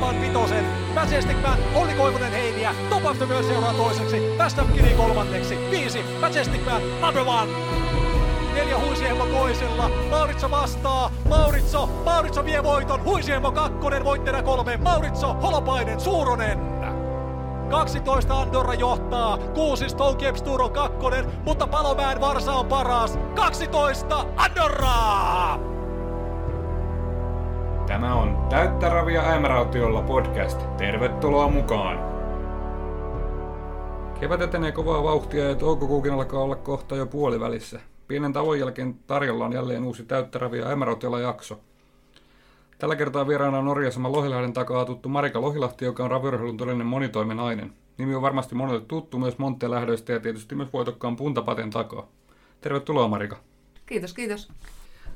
voittavan vitosen. Majestic Man, Olli Koivunen Heiniä, Top of the World seuraa toiseksi, Fast Kiri kolmanneksi, viisi, Majestic Man, number one. Neljä Huisiemo toisella, Mauritso vastaa, Mauritso, Mauritso vie voiton, Huisiemo kakkonen, voittajana kolme, Mauritso, Holopainen, Suuronen. 12 Andorra johtaa, 6 Stonecape Tour on kakkonen, mutta Palomäen Varsa on paras. 12 Andorra! Tämä on Täyttä ravia äimärautiolla podcast. Tervetuloa mukaan! Kevät etenee kovaa vauhtia ja toukokuukin alkaa olla kohta jo puolivälissä. Pienen tauon jälkeen tarjolla on jälleen uusi Täyttä ravia äimärautiolla jakso. Tällä kertaa vieraana on Norjasama Lohilahden takaa tuttu Marika Lohilahti, joka on raviurheilun todellinen monitoimenainen. Nimi on varmasti monelle tuttu myös Monteen lähdöistä ja tietysti myös voitokkaan puntapaten takaa. Tervetuloa Marika. Kiitos, kiitos.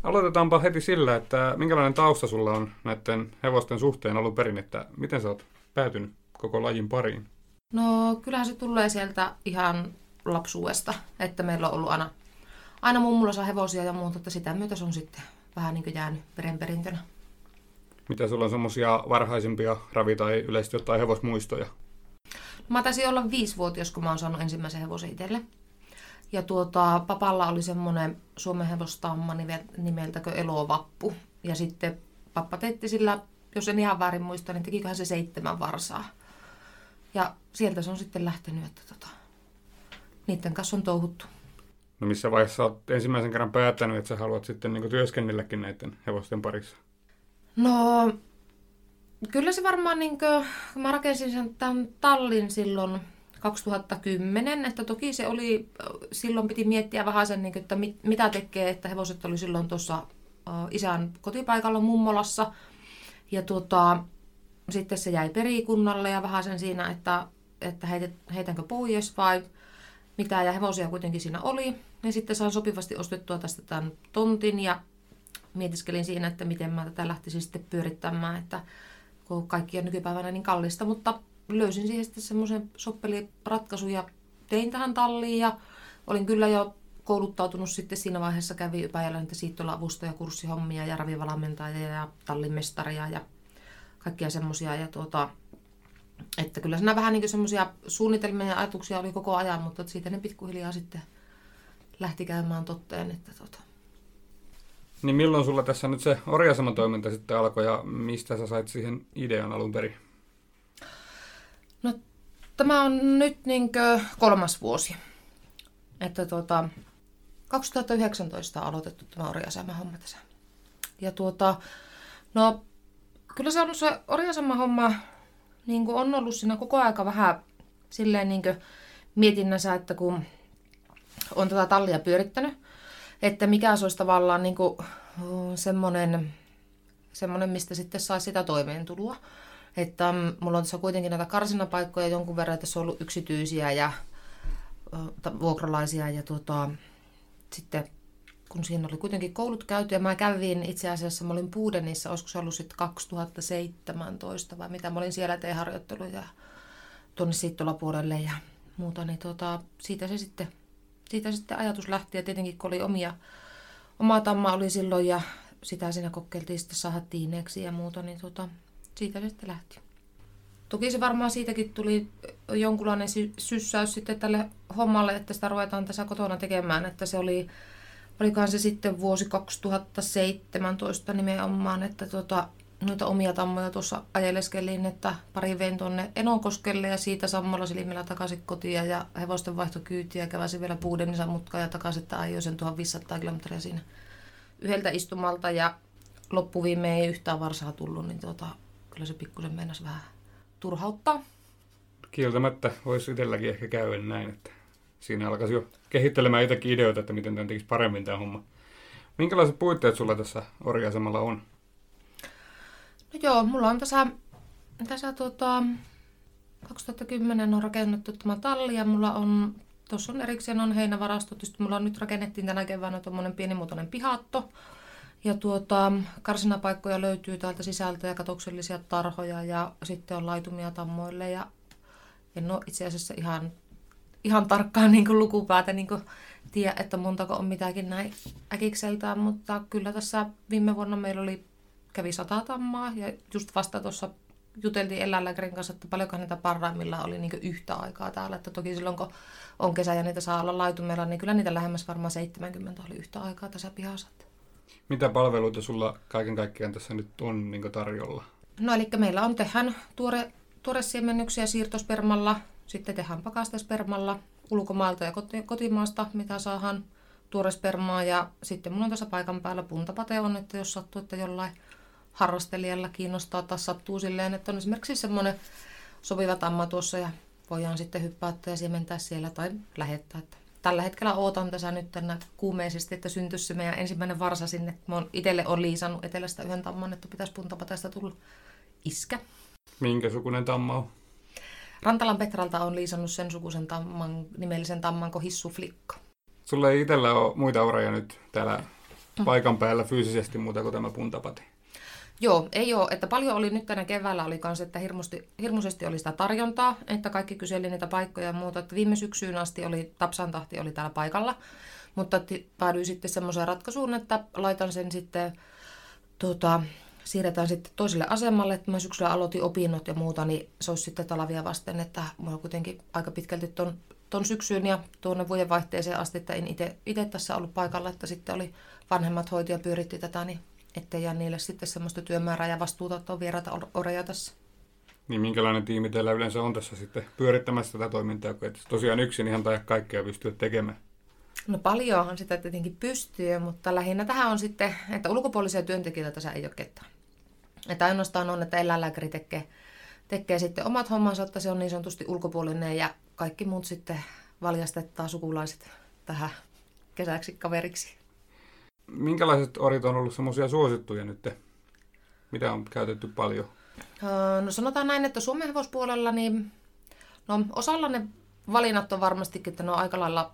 Aloitetaanpa heti sillä, että minkälainen tausta sulla on näiden hevosten suhteen alun perin, että miten sä oot päätynyt koko lajin pariin? No kyllähän se tulee sieltä ihan lapsuudesta, että meillä on ollut aina, aina mummulossa hevosia ja muuta, että sitä myötä se on sitten vähän niin kuin jäänyt verenperintönä. Mitä sulla on semmoisia varhaisimpia ravi- tai yleisesti jotain hevosmuistoja? Mä taisin olla viisivuotias, kun mä oon saanut ensimmäisen hevosen itselle. Ja tuota, papalla oli semmoinen Suomen hevostamma nimeltäkö Elovappu. Ja sitten pappa teetti sillä, jos en ihan väärin muista, niin tekiköhän se seitsemän varsaa. Ja sieltä se on sitten lähtenyt, että tota, niiden kanssa on touhuttu. No missä vaiheessa olet ensimmäisen kerran päättänyt, että sä haluat sitten niin työskennelläkin näiden hevosten parissa? No, kyllä se varmaan, niin kuin, mä rakensin sen tämän tallin silloin 2010, että toki se oli, silloin piti miettiä vähän sen, niin kuin, että mit, mitä tekee, että hevoset oli silloin tuossa isän kotipaikalla mummolassa. Ja tuota, sitten se jäi perikunnalle ja vähän sen siinä, että, että heitänkö pois vai mitä, ja hevosia kuitenkin siinä oli. Ja sitten saan sopivasti ostettua tästä tämän tontin ja mietiskelin siinä, että miten mä tätä lähtisin sitten pyörittämään, että kun kaikki on nykypäivänä niin kallista, mutta löysin siihen sitten semmoisen soppeliratkaisun ja tein tähän talliin ja olin kyllä jo kouluttautunut sitten siinä vaiheessa, kävi Ypäjällä niitä siirtolavustoja, kurssihommia ja ravivalmentajia ja tallimestaria ja kaikkia semmoisia. Ja tuota, että kyllä siinä vähän niin semmoisia suunnitelmia ja ajatuksia oli koko ajan, mutta siitä ne pikkuhiljaa sitten lähti käymään totteen, että tuota, niin milloin sulla tässä nyt se orjasamatoiminta sitten alkoi ja mistä sä sait siihen idean alun perin? No tämä on nyt niin kolmas vuosi. Että tuota, 2019 on aloitettu tämä orjasama homma tässä. Ja tuota, no kyllä se on se orjasama homma niin on ollut siinä koko aika vähän silleen niin mietinnässä, että kun on tätä tallia pyörittänyt, että mikä se olisi tavallaan niin semmoinen, semmoinen, mistä sitten saa sitä toimeentuloa. Että mm, mulla on tässä kuitenkin näitä karsinapaikkoja jonkun verran, että se on ollut yksityisiä ja vuokralaisia ja tuota, sitten kun siinä oli kuitenkin koulut käyty ja mä kävin itse asiassa, mä olin Puudenissa, olisiko se ollut sitten 2017 vai mitä, mä olin siellä tein harjoitteluja tuonne Siittolapuolelle ja muuta, niin tuota, siitä se sitten siitä sitten ajatus lähti ja tietenkin kun oli omia, oma tamma oli silloin ja sitä siinä kokeiltiin sitten saada tiineeksi ja muuta, niin tota, siitä se sitten lähti. Toki se varmaan siitäkin tuli jonkunlainen syssäys sitten tälle hommalle, että sitä ruvetaan tässä kotona tekemään, että se oli, olikohan se sitten vuosi 2017 nimenomaan, että tota, noita omia tammoja tuossa ajeleskelin, että pari vein tuonne Enonkoskelle ja siitä sammalla silmillä takaisin kotiin ja hevosten vaihtokyytiä ja käväsin vielä Puudenissa mutkaa ja takaisin, että ajoin sen 1500 kilometriä siinä yhdeltä istumalta ja loppuviime ei yhtään varsaa tullut, niin tuota, kyllä se pikkusen mennäisi vähän turhauttaa. Kieltämättä voisi itselläkin ehkä käydä näin, että siinä alkaisi jo kehittelemään itsekin ideoita, että miten tämän tekisi paremmin tämä homma. Minkälaiset puitteet sulla tässä orjaisemalla on? No joo, mulla on tässä, tässä tuota, 2010 on rakennettu tämä talli ja mulla on, tuossa on erikseen on heinävarasto, tietysti mulla on nyt rakennettiin tänä keväänä tuommoinen pienimuotoinen pihatto. Ja tuota, karsinapaikkoja löytyy täältä sisältä ja katoksellisia tarhoja ja sitten on laitumia tammoille ja en ole itse asiassa ihan, ihan tarkkaan niin kuin lukupäätä niin kuin tiedä, että montako on mitäkin näin äkikseltään, mutta kyllä tässä viime vuonna meillä oli kävi sata tammaa ja just vasta tuossa juteltiin eläinlääkärin kanssa, että paljonko niitä parhaimmillaan oli niin yhtä aikaa täällä. Että toki silloin, kun on kesä ja niitä saa olla laitumella, niin kyllä niitä lähemmäs varmaan 70 oli yhtä aikaa tässä pihassa. Mitä palveluita sulla kaiken kaikkiaan tässä nyt on niin tarjolla? No eli meillä on tehdään tuore, tuore siemennyksiä siirtospermalla, sitten tehdään pakastespermalla ulkomailta ja kotimaasta, mitä saadaan tuorespermaa. Ja sitten mulla on tässä paikan päällä puntapate on, että jos sattuu, että jollain harrastelijalla kiinnostaa tai sattuu silleen, että on esimerkiksi semmoinen sopiva tamma tuossa ja voidaan sitten hyppäyttää ja siementää siellä tai lähettää. Että tällä hetkellä ootan tässä nyt tänä kuumeisesti, että syntyisi se meidän ensimmäinen varsa sinne. Mä itselle on liisannut etelästä yhden tamman, että pitäisi puntapateesta tulla iskä. Minkä sukunen tamma on? Rantalan Petralta on liisannut sen sukuisen tamman, nimellisen tamman kuin Hissuflikka. Sulla ei itsellä ole muita uraja nyt täällä paikan päällä fyysisesti muuta kuin tämä puntapati? Joo, ei ole. Että paljon oli nyt tänä keväällä oli kans, että hirmusti, hirmuisesti oli sitä tarjontaa, että kaikki kyseli niitä paikkoja ja muuta. Että viime syksyyn asti oli, Tapsan tahti oli täällä paikalla, mutta päädyin sitten semmoiseen ratkaisuun, että laitan sen sitten, tota, siirretään sitten toiselle asemalle, että mä syksyllä aloitin opinnot ja muuta, niin se olisi sitten talavia vasten, että mulla kuitenkin aika pitkälti ton, ton syksyyn ja tuonne vuodenvaihteeseen asti, että en itse tässä ollut paikalla, että sitten oli vanhemmat hoitoja pyöritti tätä, niin ettei jää niille sitten semmoista työmäärää ja vastuuta, että on vieraita oreja tässä. Niin minkälainen tiimi teillä yleensä on tässä sitten pyörittämässä tätä toimintaa, kun et tosiaan yksin ihan tai kaikkea pystyä tekemään? No paljonhan sitä tietenkin pystyy, mutta lähinnä tähän on sitten, että ulkopuolisia työntekijöitä tässä ei ole ketään. Että ainoastaan on, että eläinlääkäri tekee, tekee sitten omat hommansa, että se on niin sanotusti ulkopuolinen ja kaikki muut sitten valjastettaa sukulaiset tähän kesäksi kaveriksi. Minkälaiset orit on ollut semmoisia suosittuja nyt? Mitä on käytetty paljon? No sanotaan näin, että Suomen hevospuolella niin no, osalla ne valinnat on varmastikin, että ne on aika lailla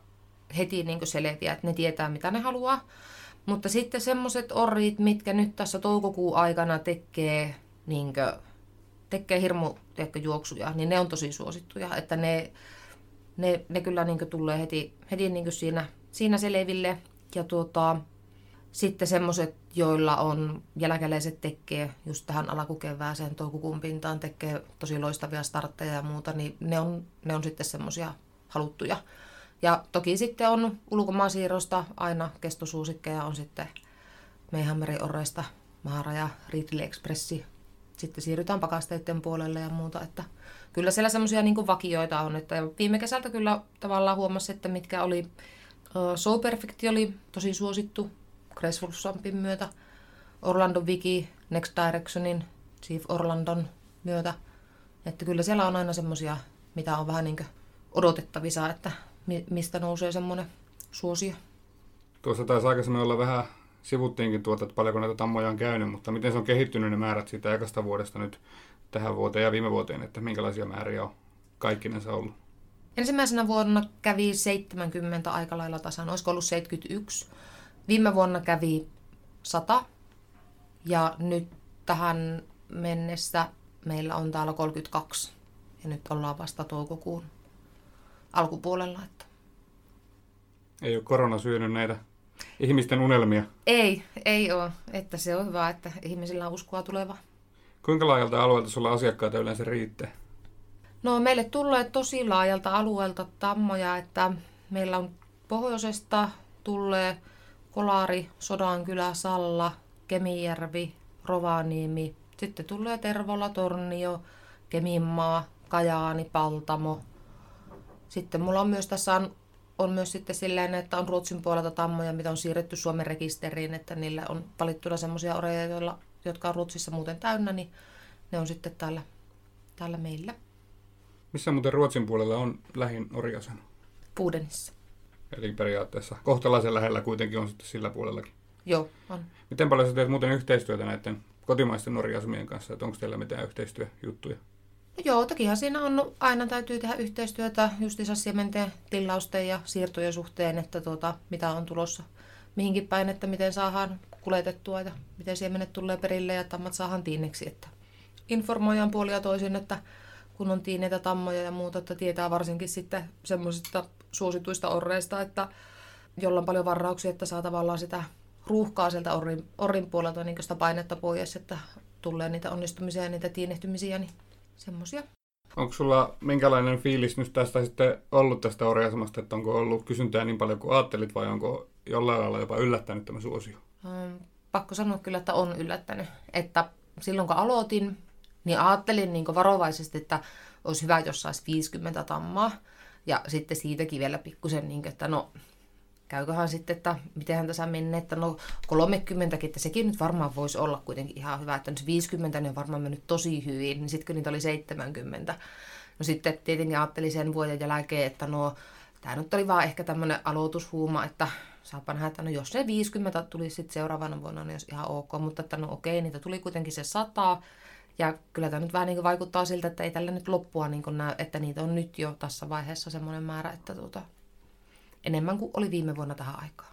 heti niin selviä, että ne tietää mitä ne haluaa. Mutta sitten semmoiset orit, mitkä nyt tässä toukokuun aikana tekee, niin kuin, tekee hirmu tiedätkö, juoksuja, niin ne on tosi suosittuja. Että ne, ne, ne kyllä niin tulee heti, heti niin siinä, siinä selville. Ja tuota, sitten semmoiset, joilla on jälkeläiset tekee just tähän alkukevääseen toukokuun pintaan, tekee tosi loistavia startteja ja muuta, niin ne on, ne on sitten semmoisia haluttuja. Ja toki sitten on ulkomaansiirrosta aina kestosuusikkeja, on sitten Meihammerin Orreista Mahara ja Ridley Expressi. Sitten siirrytään pakasteiden puolelle ja muuta, että kyllä siellä semmoisia niin vakioita on. Että viime kesältä kyllä tavallaan huomasi, että mitkä oli, uh, So Perfect oli tosi suosittu Graceful Swampin myötä, Orlando Wiki, Next Directionin, Chief Orlandon myötä. Että kyllä siellä on aina semmoisia, mitä on vähän niin odotettavissa, että mistä nousee semmoinen suosio. Tuossa taisi aikaisemmin olla vähän, sivuttiinkin tuota, että paljonko näitä tammoja on käynyt, mutta miten se on kehittynyt ne määrät siitä ekasta vuodesta nyt tähän vuoteen ja viime vuoteen, että minkälaisia määriä on kaikkinensa ollut? Ensimmäisenä vuonna kävi 70 aika lailla tasan, olisiko ollut 71. Viime vuonna kävi 100 ja nyt tähän mennessä meillä on täällä 32 ja nyt ollaan vasta toukokuun alkupuolella. Että. Ei ole korona syönyt näitä ihmisten unelmia? Ei, ei ole. Että se on hyvä, että ihmisillä on uskoa tuleva. Kuinka laajalta alueelta sulla asiakkaita yleensä riittää? No meille tulee tosi laajalta alueelta tammoja, että meillä on pohjoisesta tulee Kolari, Sodankylä, Salla, Kemijärvi, Rovaniemi. Sitten tulee Tervola, Tornio, Keminmaa, Kajaani, Paltamo, sitten mulla on myös tässä on, on myös sitten silleen, että on Ruotsin puolelta tammoja, mitä on siirretty Suomen rekisteriin, että niillä on valittuna semmoisia oreja, joilla, jotka on Ruotsissa muuten täynnä, niin ne on sitten täällä, täällä meillä. Missä muuten Ruotsin puolella on lähin orjasena? Puudenissa. Eli periaatteessa kohtalaisen lähellä kuitenkin on sitten sillä puolellakin. Joo, on. Miten paljon sä teet muuten yhteistyötä näiden kotimaisten norjaasumien kanssa, että onko teillä mitään yhteistyöjuttuja? Joo, tokihan siinä on, aina täytyy tehdä yhteistyötä justiinsa siementen tilausten ja siirtojen suhteen, että tuota, mitä on tulossa mihinkin päin, että miten saadaan kuljetettua ja miten siemenet tulee perille ja tammat saadaan tiineksi. Että informoidaan puolia toisin, että kun on tiineitä, tammoja ja muuta, että tietää varsinkin sitten semmoisista suosituista orreista, että jolla on paljon varauksia, että saa tavallaan sitä ruuhkaa sieltä orrin, orrin puolelta niin sitä painetta pois, että tulee niitä onnistumisia ja niitä tiinehtymisiä, niin semmoisia. Onko sulla minkälainen fiilis nyt tästä sitten ollut tästä orjasemasta, että onko ollut kysyntää niin paljon kuin ajattelit vai onko jollain lailla jopa yllättänyt tämä suosio? Um, pakko sanoa kyllä, että on yllättänyt. Että silloin kun aloitin, niin ajattelin niin varovaisesti, että olisi hyvä, jos saisi 50 tammaa. Ja sitten siitäkin vielä pikkusen, niin että no käyköhän sitten, että mitenhän tässä menee, että no 30 että sekin nyt varmaan voisi olla kuitenkin ihan hyvä, että nyt 50 niin on varmaan mennyt tosi hyvin, niin sitten kun niitä oli 70. No sitten tietenkin ajattelin sen vuoden jälkeen, että no tämä nyt oli vaan ehkä tämmöinen aloitushuuma, että saapa nähdä, että no jos se 50 tuli sitten seuraavana vuonna, niin olisi ihan ok, mutta että no okei, niitä tuli kuitenkin se 100, ja kyllä tämä nyt vähän niin vaikuttaa siltä, että ei tällä nyt loppua niin näy, että niitä on nyt jo tässä vaiheessa semmoinen määrä, että tuota, enemmän kuin oli viime vuonna tähän aikaan.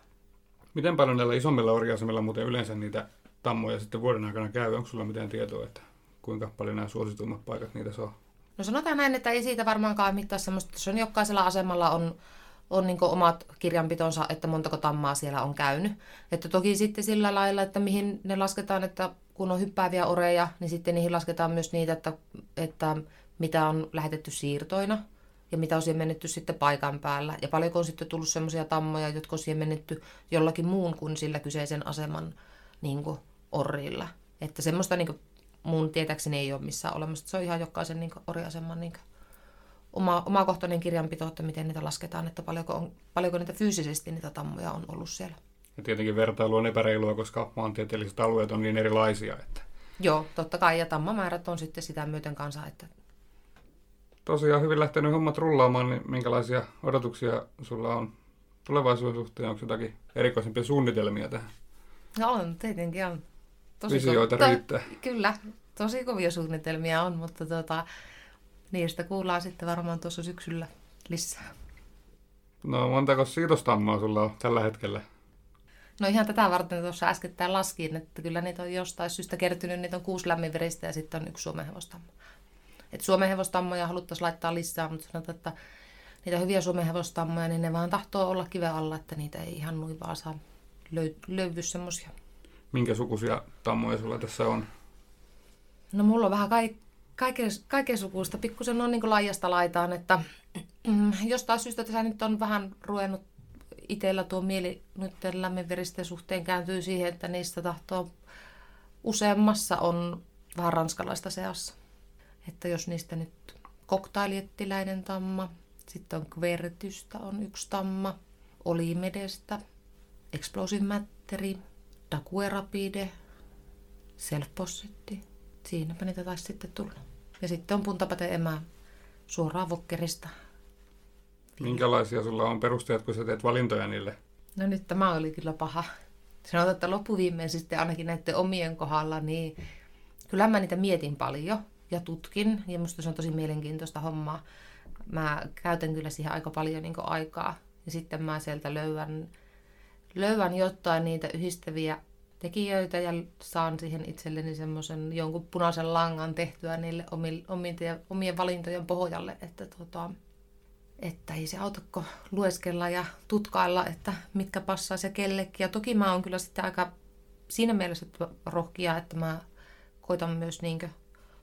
Miten paljon näillä isommilla orjaasemilla muuten yleensä niitä tammoja sitten vuoden aikana käy? Onko sulla mitään tietoa, että kuinka paljon nämä suosituimmat paikat niitä saa? No sanotaan näin, että ei siitä varmaankaan mittaa semmoista, että se on jokaisella asemalla on, on niin omat kirjanpitonsa, että montako tammaa siellä on käynyt. Että toki sitten sillä lailla, että mihin ne lasketaan, että kun on hyppääviä oreja, niin sitten niihin lasketaan myös niitä, että, että mitä on lähetetty siirtoina ja mitä on siihen menetty sitten paikan päällä. Ja paljonko on sitten tullut sellaisia tammoja, jotka on siihen menetty jollakin muun kuin sillä kyseisen aseman niin kuin, orrilla. Että semmoista niin kuin, mun tietääkseni ei ole missään olemassa. Se on ihan jokaisen niin oriaseman niin oma, omakohtainen kirjanpito, että miten niitä lasketaan, että paljonko, on, paljonko niitä fyysisesti niitä tammoja on ollut siellä. Ja tietenkin vertailu on epäreilua, koska maantieteelliset alueet on niin erilaisia. Että... Joo, totta kai. Ja tammamäärät on sitten sitä myöten kanssa. Että... Tosiaan hyvin lähtenyt hommat rullaamaan, niin minkälaisia odotuksia sulla on tulevaisuuden suhteen? Onko jotakin erikoisempia suunnitelmia tähän? No on, tietenkin on. Tosi Visioita ko- riittää. Kyllä, tosi kovia suunnitelmia on, mutta tota, niistä kuullaan sitten varmaan tuossa syksyllä lisää. No montako siitostammaa sulla on tällä hetkellä? No ihan tätä varten tuossa äskettäin laskin, että kyllä niitä on jostain syystä kertynyt, niitä on kuusi lämminveristä ja sitten on yksi suomenhevostammo. Et suomenhevostammoja haluttaisiin laittaa lisää, mutta sanotaan, että niitä hyviä suomenhevostammoja, niin ne vaan tahtoo olla kiven alla, että niitä ei ihan noin vaan saa löy- löydy semmoisia. Minkä sukuisia tammoja sulla tässä on? No mulla on vähän kaik- kaiken, kaiken sukuista. Pikkusen on niin laajasta laitaan, että jostain syystä tässä nyt on vähän ruvennut itsellä tuo mieli nyt lämminveristen suhteen kääntyy siihen, että niistä tahtoo useammassa on vähän ranskalaista seassa. Että jos niistä nyt koktailiettiläinen tamma, sitten on kvertystä on yksi tamma, olimedestä, explosive matteri, dakue rapide, self Siinäpä niitä taisi sitten tulla. Ja sitten on puntapate emä suoraan vokkerista Minkälaisia sulla on perusteet, kun sä teet valintoja niille? No nyt tämä oli kyllä paha. Sanotaan, että loppuviimeisesti ainakin näiden omien kohdalla, niin kyllä mä niitä mietin paljon ja tutkin. Ja musta se on tosi mielenkiintoista hommaa. Mä käytän kyllä siihen aika paljon niin aikaa. Ja sitten mä sieltä löydän, löydän jotain niitä yhdistäviä tekijöitä ja saan siihen itselleni semmoisen jonkun punaisen langan tehtyä niille omien, omien valintojen pohjalle. Että tota, että ei se auta lueskella ja tutkailla, että mitkä passaa se kellekin. Ja toki mä oon kyllä sitten aika siinä mielessä rohkia, että mä koitan myös niinkö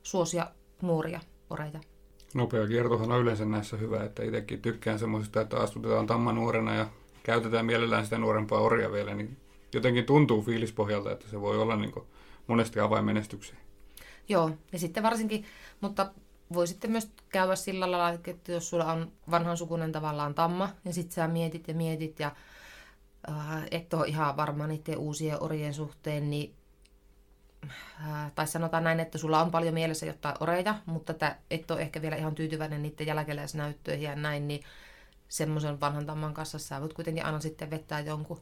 suosia nuoria oreja. Nopea kiertohan on yleensä näissä hyvä, että itsekin tykkään semmoisesta, että astutetaan tamma nuorena ja käytetään mielellään sitä nuorempaa orja vielä, niin jotenkin tuntuu fiilispohjalta, että se voi olla niin monesti avainmenestykseen. Joo, ja sitten varsinkin, mutta voi sitten myös käydä sillä lailla, että jos sulla on vanhan sukunen tavallaan tamma, ja sitten sä mietit ja mietit, ja äh, et ole ihan varma niiden uusien orien suhteen, niin äh, tai sanotaan näin, että sulla on paljon mielessä jotain oreja, mutta että et ole ehkä vielä ihan tyytyväinen niiden jälkeläisnäyttöihin ja näin, niin semmoisen vanhan tamman kanssa sä voit kuitenkin aina sitten vettää jonkun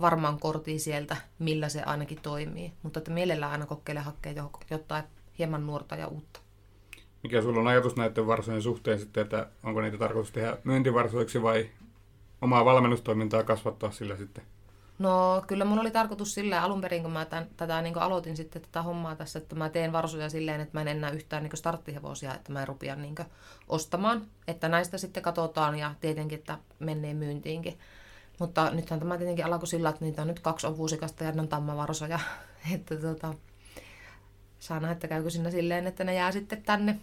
varmaan kortin sieltä, millä se ainakin toimii. Mutta että mielellään aina kokeile hakea jotain hieman nuorta ja uutta. Mikä sulla on ajatus näiden varsojen suhteen sitten, että onko niitä tarkoitus tehdä myyntivarsoiksi vai omaa valmennustoimintaa kasvattaa sillä sitten? No kyllä mun oli tarkoitus sillä alun perin, kun mä tämän, tätä niin aloitin sitten tätä hommaa tässä, että mä teen varsoja silleen, että mä en enää yhtään niin starttihevosia, että mä en rupia niin ostamaan. Että näistä sitten katsotaan ja tietenkin, että menee myyntiinkin. Mutta nythän tämä tietenkin alkoi sillä, että niitä on nyt kaksi on vuosikasta ja ne on tammavarsoja. että tota, saa nähdä, että käykö siinä silleen, että ne jää sitten tänne,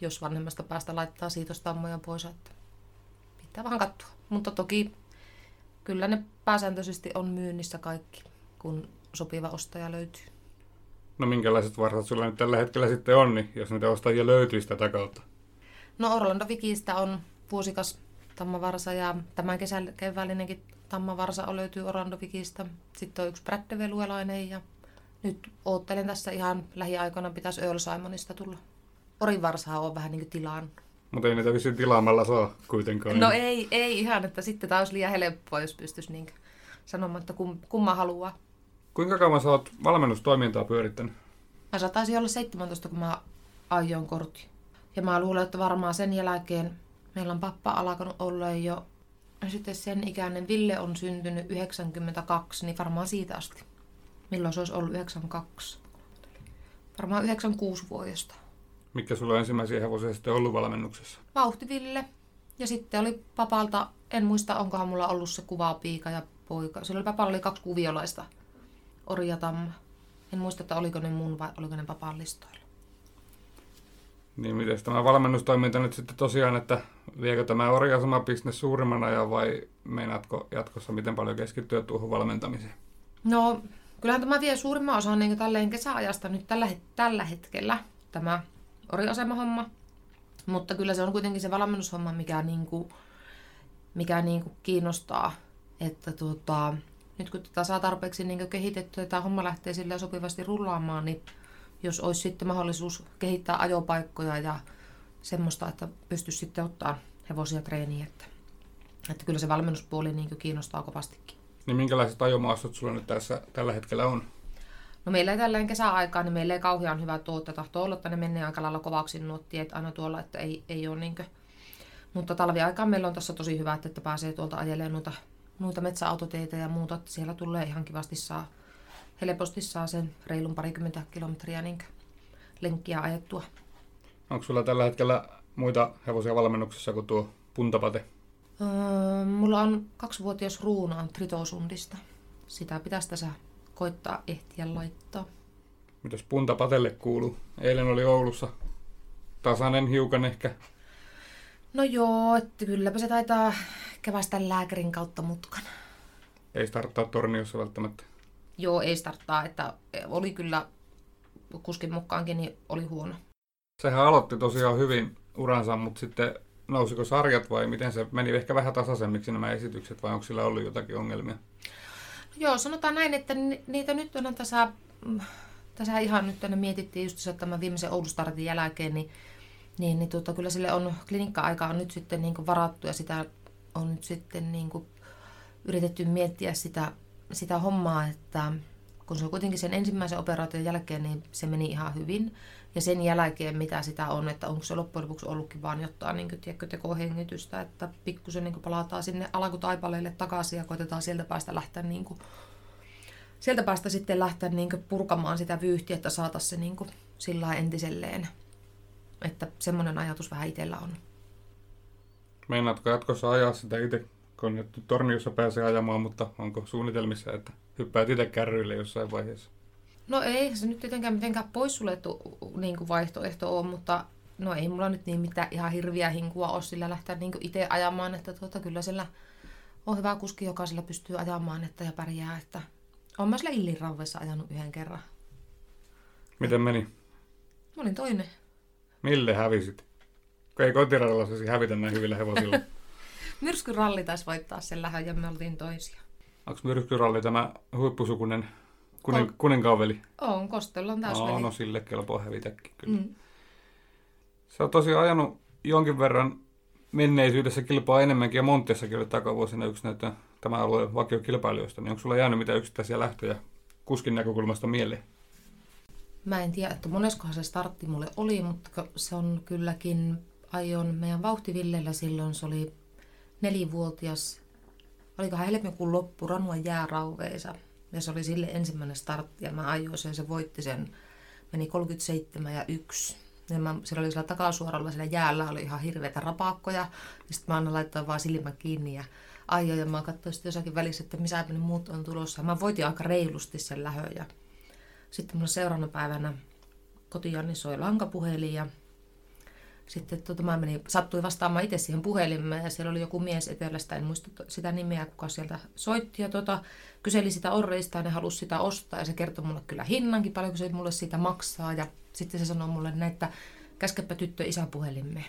jos vanhemmasta päästä laittaa siitostammoja pois. Että pitää vähän katsoa. Mutta toki kyllä ne pääsääntöisesti on myynnissä kaikki, kun sopiva ostaja löytyy. No minkälaiset varsat sulla nyt tällä hetkellä sitten on, niin jos niitä ostajia löytyy sitä kautta? No Orlando Vikistä on vuosikas tammavarsa ja tämän kesän keväällinenkin tammavarsa on löytyy Orlando Vikistä. Sitten on yksi brätteveluelainen ja nyt oottelen tässä ihan lähiaikoina pitäisi Earl Simonista tulla. Orin varsaa on vähän niin kuin tilaan. Mutta ei niitä vissiin tilaamalla saa kuitenkaan. No ei, ei ihan, että sitten tämä olisi liian helppoa, jos pystyisi niin sanomaan, että kum, kumma haluaa. Kuinka kauan sä oot valmennustoimintaa pyörittänyt? Mä saataisin olla 17, kun mä ajoin kortti. Ja mä luulen, että varmaan sen jälkeen meillä on pappa alkanut olla jo ja sitten sen ikäinen Ville on syntynyt 92, niin varmaan siitä asti. Milloin se olisi ollut 92? Varmaan 96 vuodesta. Mikä sulla on ensimmäisiä hevosia sitten ollut valmennuksessa? Vauhti Ville. Ja sitten oli papalta, en muista onkohan mulla ollut se kuva piika ja poika. Se oli papalla oli kaksi kuviolaista. Orjatamma. En muista, että oliko ne mun vai oliko ne papan listoilla. Niin miten tämä valmennustoiminta nyt sitten tosiaan, että viekö tämä orjasama bisnes suurimman ajan vai meinaatko jatkossa miten paljon keskittyä tuohon valmentamiseen? No, kyllähän tämä vie suurimman osan niin tälleen kesäajasta nyt tällä, tällä hetkellä, tämä oriasemahomma. Mutta kyllä se on kuitenkin se valmennushomma, mikä, niin kuin, mikä niin kuin kiinnostaa. Että tuota, nyt kun tätä saa tarpeeksi niin kehitettyä ja tämä homma lähtee sille sopivasti rullaamaan, niin jos olisi sitten mahdollisuus kehittää ajopaikkoja ja semmoista, että pystyisi sitten ottaa hevosia treeniin. Että, että kyllä se valmennuspuoli niin kiinnostaa kovastikin. Niin minkälaiset ajomaastot sulla nyt tässä tällä hetkellä on? No meillä ei tällä kesäaikaa, niin meillä ei kauhean hyvä tuotte. Tahtoo olla, että ne menee aika lailla kovaksi nuo tiet aina tuolla, että ei, ei ole niinkö. Mutta talviaikaan meillä on tässä tosi hyvä, että pääsee tuolta ajelemaan noita, noita metsäautoteitä ja muuta. Että siellä tulee ihan kivasti saa helposti saa sen reilun parikymmentä kilometriä niin lenkkiä ajettua. Onko sulla tällä hetkellä muita hevosia valmennuksessa kuin tuo puntapate? Öö, mulla on kaksivuotias ruuna Tritosundista. Sitä pitäisi tässä koittaa ehtiä laittaa. Mitäs puntapatelle kuuluu? Eilen oli Oulussa tasainen hiukan ehkä. No joo, että kylläpä se taitaa kevästä lääkärin kautta mutkan. Ei starttaa torniossa välttämättä joo, ei starttaa, että oli kyllä kuskin mukaankin, niin oli huono. Sehän aloitti tosiaan hyvin uransa, mutta sitten nousiko sarjat vai miten se meni ehkä vähän tasaisemmiksi nämä esitykset vai onko sillä ollut jotakin ongelmia? Joo, sanotaan näin, että niitä nyt on tässä, tässä ihan nyt tänne mietittiin just tämän viimeisen Oulustartin jälkeen, niin, niin, niin tuota, kyllä sille on klinikka-aika on nyt sitten niin varattu ja sitä on nyt sitten niin kuin yritetty miettiä sitä sitä hommaa, että kun se on kuitenkin sen ensimmäisen operaation jälkeen, niin se meni ihan hyvin. Ja sen jälkeen, mitä sitä on, että onko se loppujen lopuksi ollutkin vaan jotain niin tekohengitystä, että pikkusen niin palataan sinne alkutaipaleille takaisin ja koitetaan sieltä päästä lähteä niin kuin, sieltä päästä sitten lähteä niin purkamaan sitä vyyhtiä, että saataisiin se niin kuin, sillä entiselleen. Että semmoinen ajatus vähän itsellä on. Meinaatko jatkossa ajaa sitä itse kun nyt torniossa pääsee ajamaan, mutta onko suunnitelmissa, että hyppäät itse kärryille jossain vaiheessa? No ei se nyt tietenkään mitenkään poissuljettu niin kuin vaihtoehto on, mutta no ei mulla nyt niin mitään ihan hirviä hinkua ole sillä lähteä niin itse ajamaan, että tuota, kyllä sillä on hyvä kuski, joka sillä pystyy ajamaan että ja pärjää, että olen mä sillä ajanut yhden kerran. Miten meni? Mä olin toinen. Mille hävisit? Ei kotiradalla saisi hävitä näin hyvillä hevosilla. Myrskyralli taisi voittaa sen lähön ja me oltiin toisia. Onko myrskyralli tämä huippusukunen kunin, on. kuninkaaveli? On, Kostello on täysveli. No, no sille kelpaa hävitäkin kyllä. Mm. Se on tosiaan ajanut jonkin verran menneisyydessä kilpaa enemmänkin ja Montiassakin oli takavuosina yksi näitä tämän alueen vakiokilpailijoista, niin onko sulla jäänyt mitä yksittäisiä lähtöjä kuskin näkökulmasta mieleen? Mä en tiedä, että moneskohan se startti mulle oli, mutta se on kylläkin, aion meidän vauhtivillellä silloin, se oli nelivuotias, olikohan helmikuun loppu Ranuan jäärauveissa. Ja se oli sille ensimmäinen startti ja mä ajoin sen, se voitti sen, meni 37 ja 1. Ja mä, siellä oli sillä takasuoralla, siellä jäällä oli ihan hirveitä rapakkoja. Ja sitten mä aina laittoin vaan silmä kiinni ja ajoin. Ja mä katsoin sitten jossakin välissä, että missä ne muut on tulossa. Mä voitin aika reilusti sen lähön. Ja sitten mulla seuraavana päivänä kotiin, niin soi lankapuhelin ja sitten tota, mä menin, sattui vastaamaan itse siihen puhelimeen ja siellä oli joku mies etelästä, en muista sitä nimeä, kuka sieltä soitti ja tota, kyseli sitä orreista ja ne halusi sitä ostaa ja se kertoi mulle kyllä hinnankin, paljonko se mulle siitä maksaa ja sitten se sanoi mulle näin, että käskepä tyttö isän puhelimeen.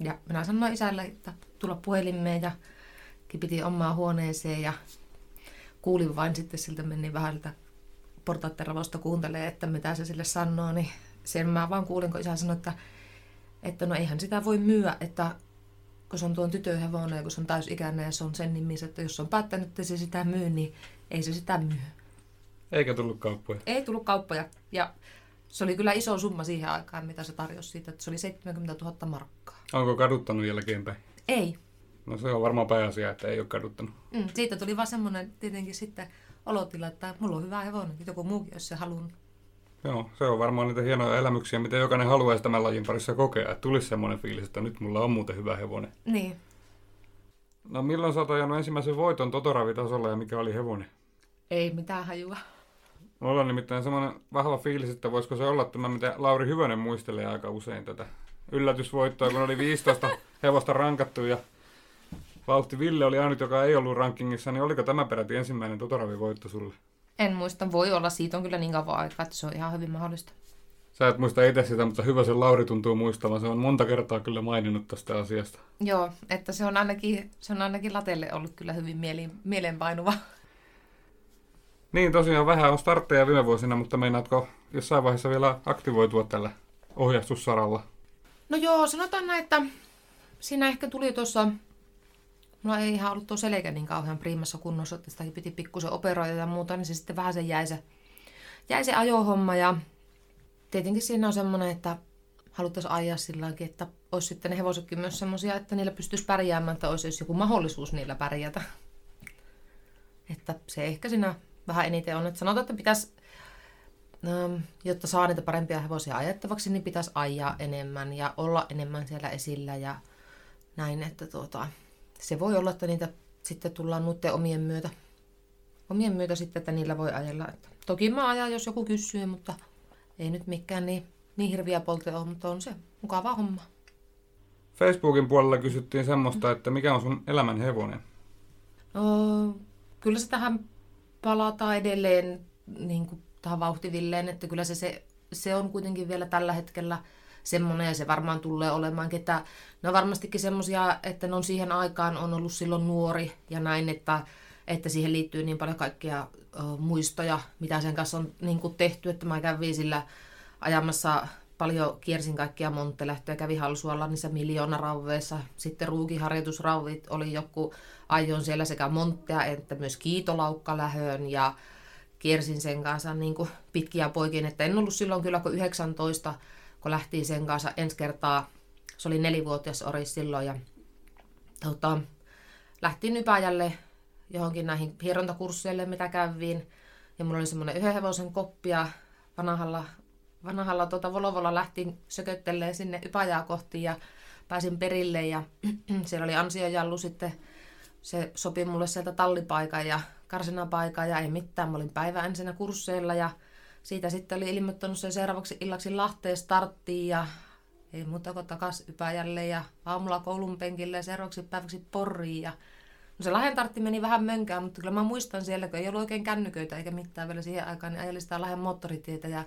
Ja minä sanoin isälle, että tulla puhelimeen ja piti omaa huoneeseen ja kuulin vain sitten siltä meni vähän portaatteravausta kuuntelee, että mitä se sille sanoo, niin sen mä vaan kuulin, kun isä sanoi, että, että no eihän sitä voi myyä, että kun se on tuon tytön hevonen, kun se on täysikäinen ja se on sen nimissä, että jos on päättänyt, että se sitä myy, niin ei se sitä myy. Eikä tullut kauppoja? Ei tullut kauppoja. Ja se oli kyllä iso summa siihen aikaan, mitä se tarjosi siitä, että se oli 70 000 markkaa. Onko kaduttanut jälkeenpäin? Ei. No se on varmaan pääasia, että ei ole kaduttanut. Mm, siitä tuli vaan semmoinen tietenkin sitten olotila, että mulla on hyvä hevonen, joku muukin, jos se haluaa. Joo, se on varmaan niitä hienoja elämyksiä, mitä jokainen haluaisi tämän lajin parissa kokea. Että tulisi semmoinen fiilis, että nyt mulla on muuten hyvä hevonen. Niin. No milloin sä oot ajanut ensimmäisen voiton Totoravitasolla ja mikä oli hevonen? Ei mitään hajua. Mulla on nimittäin semmoinen vahva fiilis, että voisiko se olla tämä, mitä Lauri Hyvönen muistelee aika usein tätä yllätysvoittoa, kun oli 15 hevosta rankattu ja Vauhti Ville oli ainut, joka ei ollut rankingissa, niin oliko tämä peräti ensimmäinen Totoravi-voitto sulle? En muista, voi olla. Siitä on kyllä niin kauan aikaa, että se on ihan hyvin mahdollista. Sä et muista itse sitä, mutta hyvä se Lauri tuntuu muistavan. Se on monta kertaa kyllä maininnut tästä asiasta. Joo, että se on ainakin, se on ainakin latelle ollut kyllä hyvin mieli, mielenpainuva. Niin, tosiaan vähän on startteja viime vuosina, mutta meinaatko jossain vaiheessa vielä aktivoitua tällä ohjastussaralla? No joo, sanotaan näin, että siinä ehkä tuli tuossa Mulla ei ihan ollut tuo selkä niin kauhean priimassa kunnossa, että sitä piti pikkusen operoida ja muuta, niin se sitten vähän se jäi se, jäi se ajohomma ja tietenkin siinä on semmoinen, että haluttaisiin ajaa sillä että olisi sitten ne hevosetkin myös semmoisia, että niillä pystyisi pärjäämään, että olisi joku mahdollisuus niillä pärjätä. Että se ehkä siinä vähän eniten on, että sanotaan, että pitäisi, ähm, jotta saa niitä parempia hevosia ajettavaksi, niin pitäisi ajaa enemmän ja olla enemmän siellä esillä ja näin, että tuota, se voi olla, että niitä sitten tullaan nuitten omien myötä, omien myötä sitten, että niillä voi ajella. Että toki mä ajan, jos joku kysyy, mutta ei nyt mikään niin, niin hirviä polte ole, mutta on se mukava homma. Facebookin puolella kysyttiin semmoista, että mikä on sun elämän hevonen? No, kyllä se tähän palataan edelleen niin kuin tähän vauhtivilleen, että kyllä se, se, se on kuitenkin vielä tällä hetkellä – semmoinen ja se varmaan tulee olemaan, että ne on varmastikin semmoisia, että ne on siihen aikaan on ollut silloin nuori ja näin, että, että siihen liittyy niin paljon kaikkia uh, muistoja, mitä sen kanssa on niin kuin tehty, että mä kävin sillä ajamassa paljon kiersin kaikkia monttelähtöjä, kävin Halsualla niissä miljoonarauveissa, sitten ruukiharjoitusrauvit oli joku ajon siellä sekä montteja että myös kiitolaukkalähön ja kiersin sen kanssa niin kuin pitkiä poikin, että en ollut silloin kyllä kuin 19 kun lähtiin sen kanssa ensi kertaa, se oli nelivuotias ori silloin ja tota, lähtiin Ypäjälle johonkin näihin hierontakursseille, mitä käviin. Ja mulla oli semmoinen yhden hevosen koppia vanhalla, vanhalla tota Volvolla lähtiin sököttelee sinne Ypäjää kohti ja pääsin perille ja siellä oli ansiojallu sitten. Se sopi mulle sieltä tallipaikan ja karsinapaikan ja ei mitään. Mä olin päivä ensinnä kursseilla ja siitä sitten oli ilmoittanut sen seuraavaksi illaksi Lahteen starttiin ja ei muuta kuin takas Ypäjälle ja aamulla koulun penkille ja seuraavaksi päiväksi Porriin. Ja... No se Lahden tartti meni vähän mönkään, mutta kyllä mä muistan siellä, kun ei ollut oikein kännyköitä eikä mitään vielä siihen aikaan, niin ajelin sitä Lahden moottoritietä ja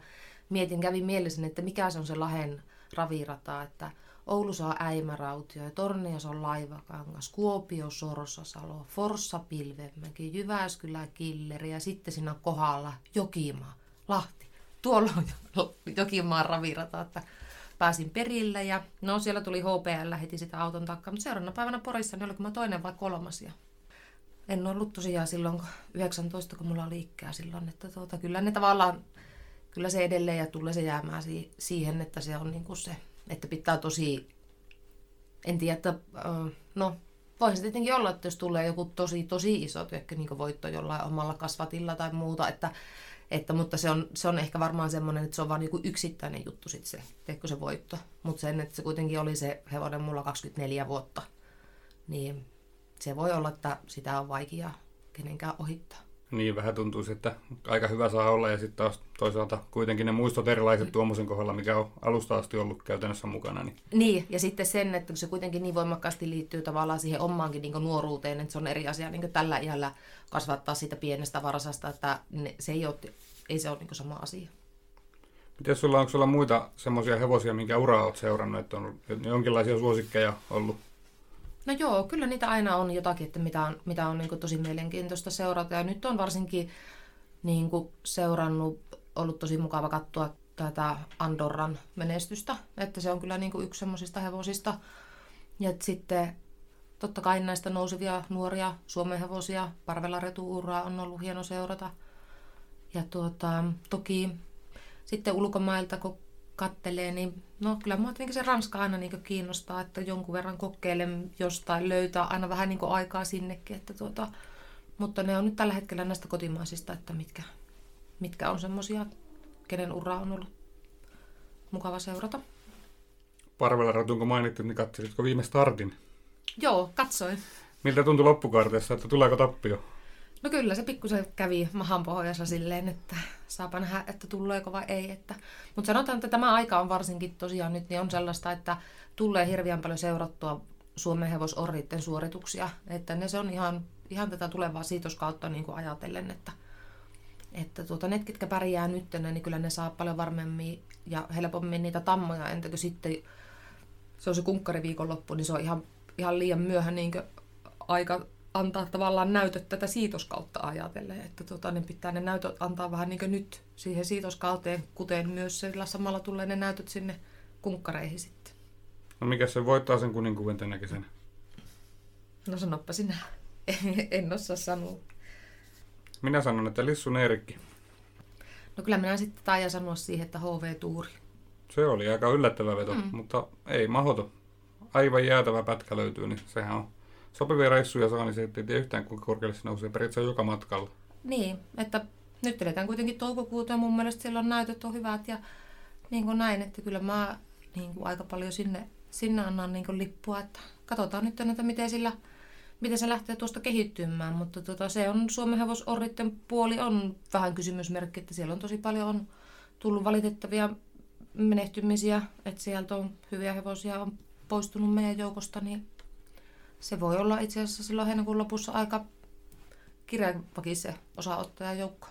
mietin, kävin mielessäni, että mikä se on se Lahden ravirata, että Oulu saa Äimärautio ja Tornios on Laivakangas, Kuopio Sorsasalo, Forssa Pilvemäki, Jyväskylä Killeri ja sitten siinä kohdalla Jokimaa. Lahti. Tuolla on Jokimaan ravirata, että pääsin perille ja no siellä tuli HPL heti sitä auton takaa, mutta seuraavana päivänä Porissa niin oliko mä toinen vai kolmas ja en ollut tosiaan silloin 19, kun mulla oli ikää silloin, että tuota, kyllä ne tavallaan, kyllä se edelleen ja tulee se jäämään siihen, että se on niin kuin se, että pitää tosi, en tiedä, että no voisi tietenkin olla, että jos tulee joku tosi, tosi iso niin voitto jollain omalla kasvatilla tai muuta, että että, mutta se on, se on ehkä varmaan semmoinen, että se on vain niin yksittäinen juttu sitten se, teekö se voitto. Mutta sen, että se kuitenkin oli se hevonen mulla 24 vuotta, niin se voi olla, että sitä on vaikea kenenkään ohittaa. Niin vähän tuntuisi, että aika hyvä saa olla ja sitten taas toisaalta kuitenkin ne muistot erilaiset tuommoisen kohdalla, mikä on alusta asti ollut käytännössä mukana. Niin, Niin, ja sitten sen, että kun se kuitenkin niin voimakkaasti liittyy tavallaan siihen omaankin niin nuoruuteen, että se on eri asia niin tällä iällä kasvattaa siitä pienestä varsasta, että ne, se ei ole, ei se ole niin sama asia. Miten sulla, onko sulla muita semmoisia hevosia, minkä uraa olet seurannut, että on jonkinlaisia suosikkeja ollut? No joo, kyllä niitä aina on jotakin, että mitä on, mitä on niin tosi mielenkiintoista seurata. Ja nyt on varsinkin niin seurannut, ollut tosi mukava katsoa tätä Andorran menestystä. Että se on kyllä niin yksi semmoisista hevosista. Ja sitten totta kai näistä nousevia nuoria Suomen hevosia, Parvella Retuuraa on ollut hieno seurata. Ja tuota, toki sitten ulkomailta, kun kattelee, niin no kyllä mua se Ranska aina niin kiinnostaa, että jonkun verran kokeilen jostain, löytää aina vähän niin aikaa sinnekin. Että tuota, mutta ne on nyt tällä hetkellä näistä kotimaisista, että mitkä, mitkä on semmoisia, kenen ura on ollut mukava seurata. Parvella Ratunko mainittu, niin katselitko viime startin? Joo, katsoin. Miltä tuntui loppukaarteessa, että tuleeko tappio? No kyllä se pikkusen kävi mahan pohjassa silleen, että saapa nähdä, että tuleeko vai ei. Että... Mutta sanotaan, että tämä aika on varsinkin tosiaan nyt niin on sellaista, että tulee hirveän paljon seurattua Suomen hevosorritten suorituksia. Että ne se on ihan, ihan tätä tulevaa siitoskautta niin kuin ajatellen, että, että tuota, ne, ketkä pärjää nyt, niin kyllä ne saa paljon varmemmin ja helpommin niitä tammoja. Entäkö sitten se on se kunkkariviikonloppu, niin se on ihan, ihan liian myöhä niin aika antaa tavallaan näytöt tätä siitoskautta ajatellen, että tota, ne pitää ne näytöt antaa vähän niin kuin nyt siihen siitoskauteen, kuten myös sillä samalla tulee ne näytöt sinne kunkkareihin sitten. No mikä se voittaa sen kuninkuuden tänäkin sen? No sanoppa sinä. en osaa sanoa. Minä sanon, että Lissun Eerikki. No kyllä minä sitten taidan sanoa siihen, että HV-tuuri. Se oli aika yllättävä veto, mm. mutta ei mahoto. Aivan jäätävä pätkä löytyy, niin sehän on sopivia reissuja saa, niin se ei tiedä yhtään kuinka korkealle se nousee. Periaatteessa joka matkalla. Niin, että nyt eletään kuitenkin toukokuuta ja mun mielestä silloin näytöt on hyvät ja niin kuin näin, että kyllä mä niin kuin aika paljon sinne, sinne annan niin kuin lippua, että katsotaan nyt, että miten, sillä, miten se lähtee tuosta kehittymään, mutta tota, se on Suomen hevosorritten puoli on vähän kysymysmerkki, että siellä on tosi paljon on tullut valitettavia menehtymisiä, että sieltä on hyviä hevosia on poistunut meidän joukosta, niin se voi olla itse asiassa silloin heinäkuun lopussa aika kireäkin se osaottajajoukko.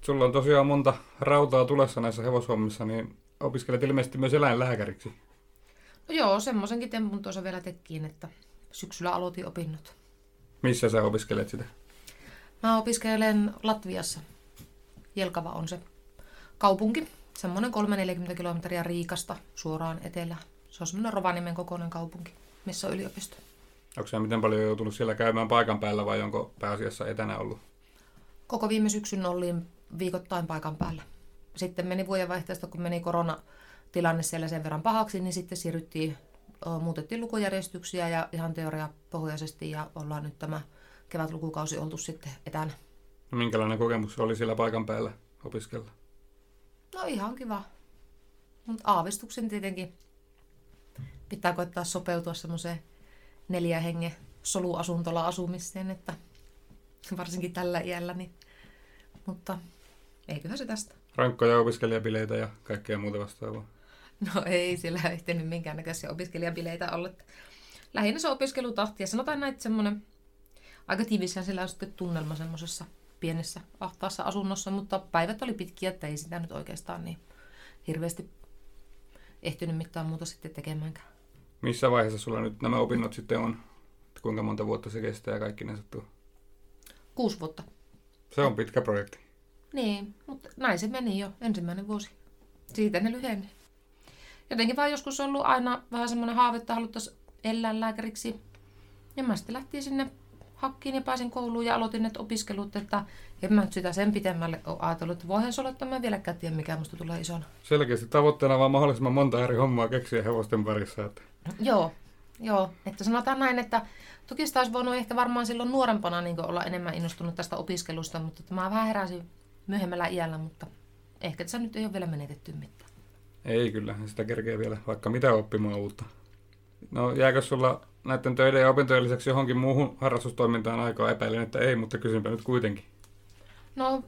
Sulla on tosiaan monta rautaa tulessa näissä hevoshommissa, niin opiskelet ilmeisesti myös eläinlääkäriksi. No joo, semmoisenkin tempun tuossa vielä tekkiin, että syksyllä aloitin opinnot. Missä sä opiskelet sitä? Mä opiskelen Latviassa. Jelkava on se kaupunki. Semmoinen 340 kilometriä Riikasta suoraan etelään. Se on semmoinen Rovaniemen kokoinen kaupunki, missä on yliopisto. Onko se miten paljon joutunut siellä käymään paikan päällä vai onko pääasiassa etänä ollut? Koko viime syksyn olin viikoittain paikan päällä. Sitten meni vuodenvaihteesta, kun meni koronatilanne siellä sen verran pahaksi, niin sitten siirryttiin, muutettiin lukujärjestyksiä ja ihan teoriapohjaisesti ja ollaan nyt tämä kevätlukukausi oltu sitten etänä. No, minkälainen kokemus oli siellä paikan päällä opiskella? No ihan kiva. Mutta aavistuksen tietenkin pitää koittaa sopeutua semmoiseen neljä hengen soluasuntola asumiseen, että varsinkin tällä iällä, niin, mutta eiköhän se tästä. Rankkoja opiskelijabileitä ja kaikkea muuta vastaavaa. No ei siellä ehtinyt minkäännäköisiä opiskelijabileitä olla. Lähinnä se opiskelutahti ja sanotaan näin, että semmoinen aika tiivishän siellä on sitten tunnelma semmoisessa pienessä ahtaassa asunnossa, mutta päivät oli pitkiä, että ei sitä nyt oikeastaan niin hirveästi ehtinyt mitään muuta sitten tekemäänkään. Missä vaiheessa sulla nyt nämä opinnot sitten on? Kuinka monta vuotta se kestää ja kaikki ne sattuu? Kuusi vuotta. Se on pitkä projekti. Niin, mutta näin se meni jo ensimmäinen vuosi. Siitä ne lyhenee. Jotenkin vaan joskus on ollut aina vähän semmoinen haave, että haluttaisiin eläinlääkäriksi. Ja mä sitten lähtiin sinne hakkiin ja pääsin kouluun ja aloitin ne opiskelut, että en mä nyt sitä sen pitemmälle ole ajatellut, että voihan se olla, että mä en vieläkään tiedä, mikä musta tulee isona. Selkeästi tavoitteena vaan mahdollisimman monta eri hommaa keksiä hevosten parissa. Että... Joo, joo. Että sanotaan näin, että toki sitä olisi voinut ehkä varmaan silloin nuorempana niin olla enemmän innostunut tästä opiskelusta, mutta tämä vähän heräsi myöhemmällä iällä, mutta ehkä tässä nyt ei ole vielä menetetty mitään. Ei kyllä, sitä kerkee vielä vaikka mitä oppimaan uutta. No jääkö sulla näiden töiden ja opintojen lisäksi johonkin muuhun harrastustoimintaan aikaa epäilen, että ei, mutta kysynpä nyt kuitenkin. No,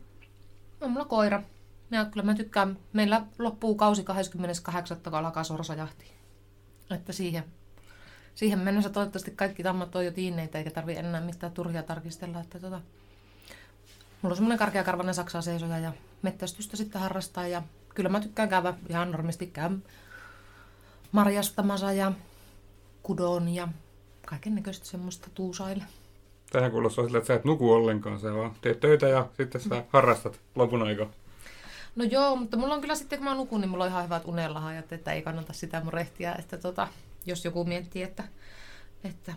on mulla koira. Ja kyllä mä tykkään, meillä loppuu kausi 28. kun alkaa sorsajahti. Että siihen, siihen mennessä toivottavasti kaikki tammat on jo tiinneitä, eikä tarvi enää mitään turhia tarkistella. Että tota, mulla on semmoinen karkeakarvainen saksaa seisoja ja mettästystä sitten harrastaa. Ja kyllä mä tykkään käydä ihan normisti käyn marjastamassa ja kudon ja kaiken näköistä semmoista tuusaille. Tähän kuulostaa sillä, että sä et nuku ollenkaan, sä vaan teet töitä ja sitten sä harrastat lopun aikaa. No joo, mutta mulla on kyllä sitten, kun mä nukun, niin mulla on ihan hyvät unelahajat, että ei kannata sitä murehtia, että tota, jos joku miettii, että, että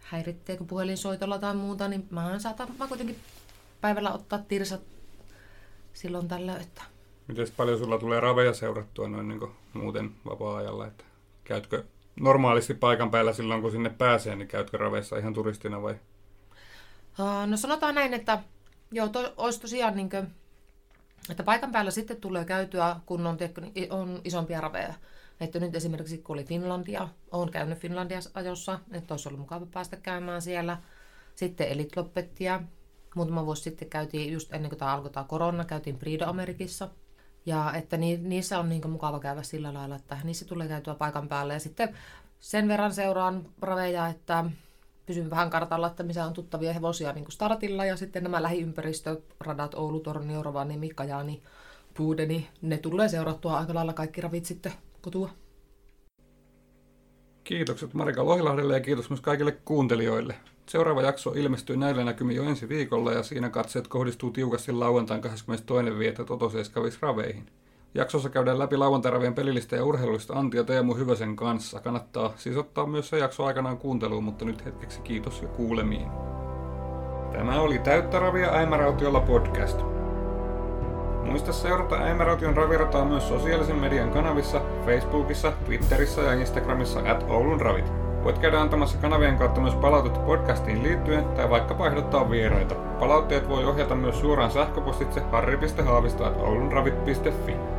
häiritteekö puhelinsoitolla tai muuta, niin mä saatan mä kuitenkin päivällä ottaa tirsat silloin tällä, että Miten paljon sulla tulee raveja seurattua noin niin muuten vapaa-ajalla? Että käytkö normaalisti paikan päällä silloin, kun sinne pääsee, niin käytkö raveissa ihan turistina vai? No sanotaan näin, että joo, to, olisi tosiaan niin kuin, että paikan päällä sitten tulee käytyä, kun on, tehty, on isompia raveja. Että nyt esimerkiksi kun oli Finlandia, olen käynyt Finlandiassa ajossa, että olisi ollut mukava päästä käymään siellä. Sitten Elit lopettia. Muutama vuosi sitten käytiin, just ennen kuin tämä alkoi tämä korona, käytiin Prida Amerikissa. Ja että ni, niissä on niin mukava käydä sillä lailla, että niissä tulee käytyä paikan päälle. Ja sitten sen verran seuraan raveja, että pysyn vähän kartalla, että missä on tuttavia hevosia niin kuin startilla. Ja sitten nämä lähiympäristöradat, Oulu, Tornio, Rovaniemi, Kajaani, Puudeni, ne tulee seurattua aika lailla kaikki ravit sitten kotua. Kiitokset Marika Lohilahdelle ja kiitos myös kaikille kuuntelijoille. Seuraava jakso ilmestyy näillä näkymin jo ensi viikolla ja siinä katseet kohdistuu tiukasti lauantain 22.5. Totoseiskavis raveihin. Jaksossa käydään läpi lauantairavien pelillistä ja urheilullista Antti ja Teemu Hyväsen kanssa. Kannattaa siis ottaa myös se jakso aikanaan kuunteluun, mutta nyt hetkeksi kiitos ja kuulemiin. Tämä oli Täyttä ravia Äimärautiolla podcast. Muista seurata Äimäraution ravirataa myös sosiaalisen median kanavissa, Facebookissa, Twitterissä ja Instagramissa at Oulun ravit. Voit käydä antamassa kanavien kautta myös palautetta podcastiin liittyen tai vaikka ehdottaa vieraita. Palautteet voi ohjata myös suoraan sähköpostitse harri.haavisto.oulunravit.fi.